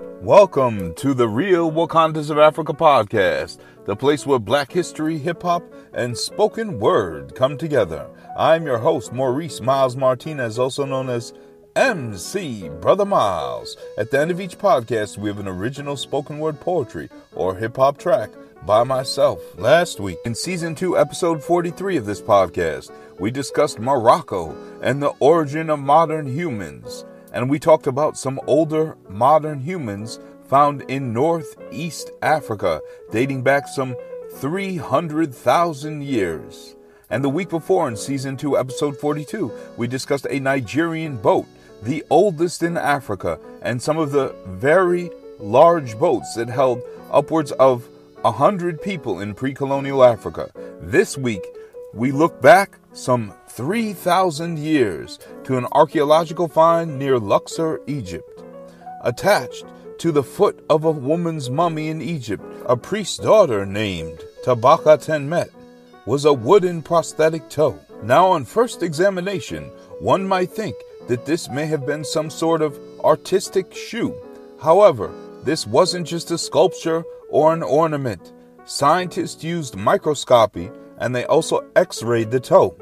Welcome to the Real Wakandas of Africa podcast, the place where black history, hip hop, and spoken word come together. I'm your host, Maurice Miles Martinez, also known as MC Brother Miles. At the end of each podcast, we have an original spoken word poetry or hip hop track by myself. Last week, in season 2, episode 43 of this podcast, we discussed Morocco and the origin of modern humans and we talked about some older modern humans found in northeast Africa, dating back some 300,000 years. And the week before, in season 2, episode 42, we discussed a Nigerian boat, the oldest in Africa, and some of the very large boats that held upwards of 100 people in pre colonial Africa. This week, we look back some 3,000 years to an archaeological find near Luxor, Egypt. Attached to the foot of a woman's mummy in Egypt, a priest's daughter named Tabaketenmut was a wooden prosthetic toe. Now, on first examination, one might think that this may have been some sort of artistic shoe. However, this wasn't just a sculpture or an ornament. Scientists used microscopy and they also x rayed the toe.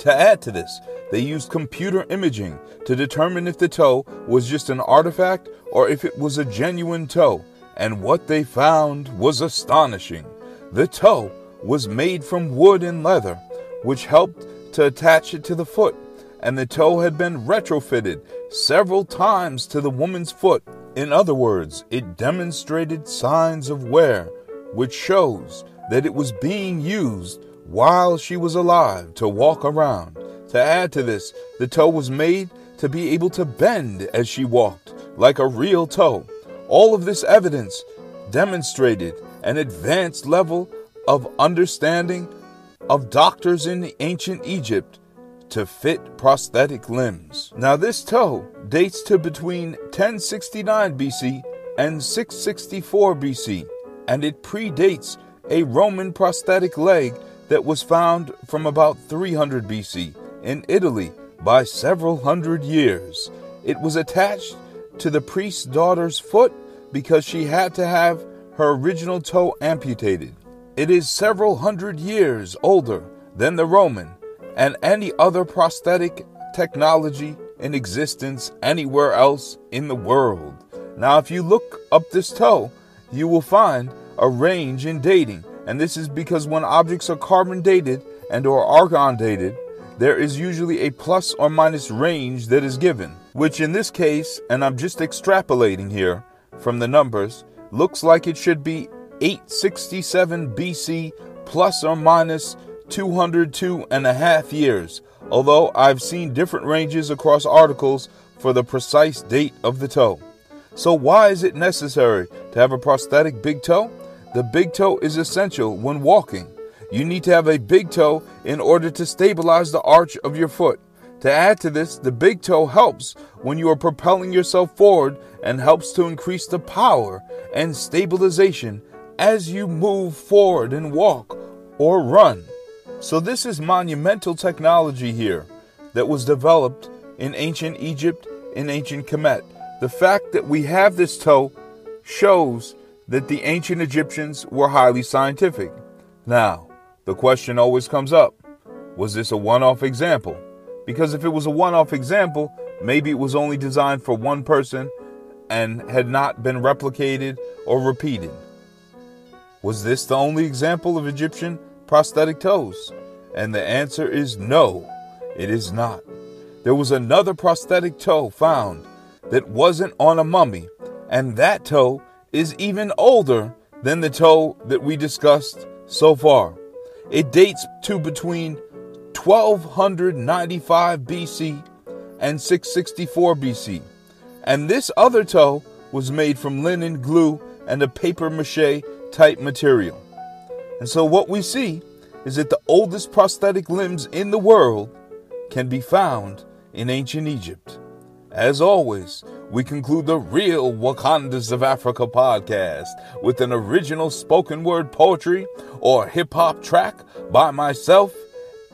To add to this, they used computer imaging to determine if the toe was just an artifact or if it was a genuine toe, and what they found was astonishing. The toe was made from wood and leather, which helped to attach it to the foot, and the toe had been retrofitted several times to the woman's foot. In other words, it demonstrated signs of wear, which shows that it was being used while she was alive to walk around. To add to this, the toe was made to be able to bend as she walked, like a real toe. All of this evidence demonstrated an advanced level of understanding of doctors in ancient Egypt to fit prosthetic limbs. Now, this toe dates to between 1069 BC and 664 BC, and it predates a Roman prosthetic leg that was found from about 300 BC in Italy by several hundred years. It was attached to the priest's daughter's foot because she had to have her original toe amputated. It is several hundred years older than the Roman and any other prosthetic technology in existence anywhere else in the world. Now, if you look up this toe, you will find a range in dating, and this is because when objects are carbon dated and or argon dated, there is usually a plus or minus range that is given, which in this case, and I'm just extrapolating here from the numbers, looks like it should be 867 BC plus or minus 202 and a half years, although I've seen different ranges across articles for the precise date of the toe. So, why is it necessary to have a prosthetic big toe? The big toe is essential when walking. You need to have a big toe in order to stabilize the arch of your foot. To add to this, the big toe helps when you are propelling yourself forward and helps to increase the power and stabilization as you move forward and walk or run. So, this is monumental technology here that was developed in ancient Egypt in ancient Kemet. The fact that we have this toe shows that the ancient Egyptians were highly scientific. Now, the question always comes up was this a one off example? Because if it was a one off example, maybe it was only designed for one person and had not been replicated or repeated. Was this the only example of Egyptian prosthetic toes? And the answer is no, it is not. There was another prosthetic toe found that wasn't on a mummy, and that toe is even older than the toe that we discussed so far. It dates to between 1295 BC and 664 BC. And this other toe was made from linen, glue, and a paper mache type material. And so what we see is that the oldest prosthetic limbs in the world can be found in ancient Egypt. As always, we conclude the real Wakandas of Africa podcast with an original spoken word poetry or hip hop track by myself,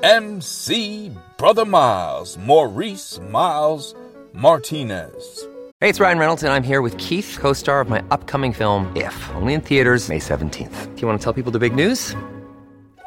MC Brother Miles, Maurice Miles Martinez. Hey, it's Ryan Reynolds, and I'm here with Keith, co star of my upcoming film, If, only in theaters, May 17th. Do you want to tell people the big news?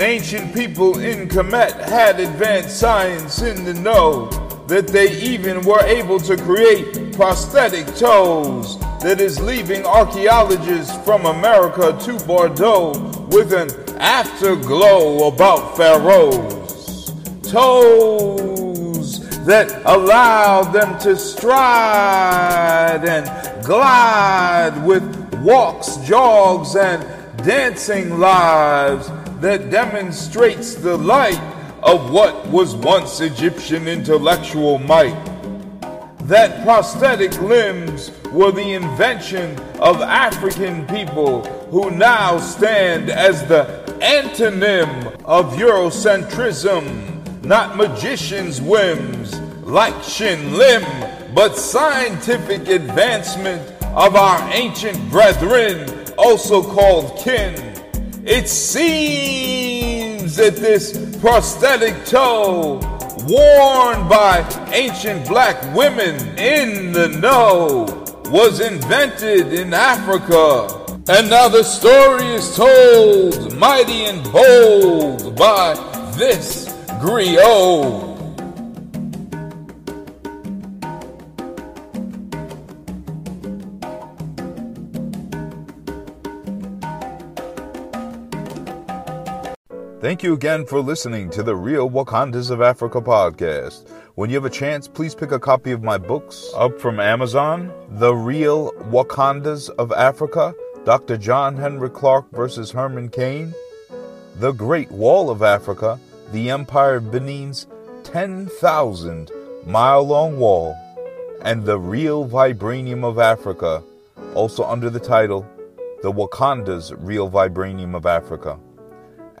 Ancient people in Kemet had advanced science in the know that they even were able to create prosthetic toes that is leaving archaeologists from America to Bordeaux with an afterglow about pharaohs. Toes that allow them to stride and glide with walks, jogs, and dancing lives that demonstrates the light of what was once Egyptian intellectual might. That prosthetic limbs were the invention of African people who now stand as the antonym of Eurocentrism, not magicians' whims like Shin Lim, but scientific advancement of our ancient brethren, also called kin. It seems that this prosthetic toe, worn by ancient black women in the know, was invented in Africa. And now the story is told, mighty and bold, by this griot. Thank you again for listening to the Real Wakandas of Africa podcast, When you have a chance, please pick a copy of my books up from Amazon The Real Wakandas of Africa, Dr. John Henrik Clarke versus Herman Cain, The Great Wall of Africa, The Empire of Benin's 10,000 mile long wall, and The Real Vibranium of Africa, also under the title The Wakanda's Real Vibranium of Africa.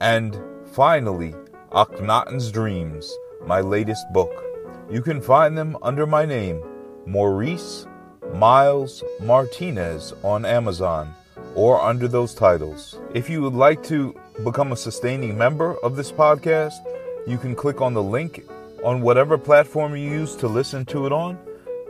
And finally, Akhenaten's Dreams, my latest book. You can find them under my name, Maurice Miles Martinez, on Amazon or under those titles. If you would like to become a sustaining member of this podcast, you can click on the link on whatever platform you use to listen to it on,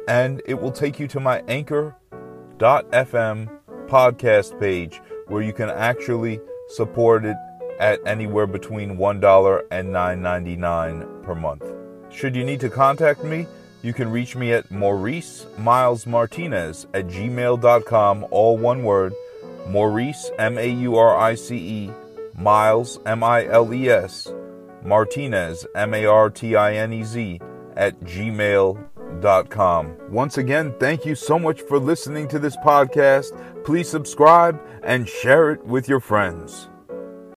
and it will take you to my anchor.fm podcast page where you can actually support it at anywhere between $1 and $9.99 per month. Should you need to contact me, you can reach me at Maurice Miles Martinez at gmail.com, all one word. Maurice, M A U R I C E, Miles, M I L E S, Martinez, M A R T I N E Z, at gmail.com. Once again, thank you so much for listening to this podcast. Please subscribe and share it with your friends.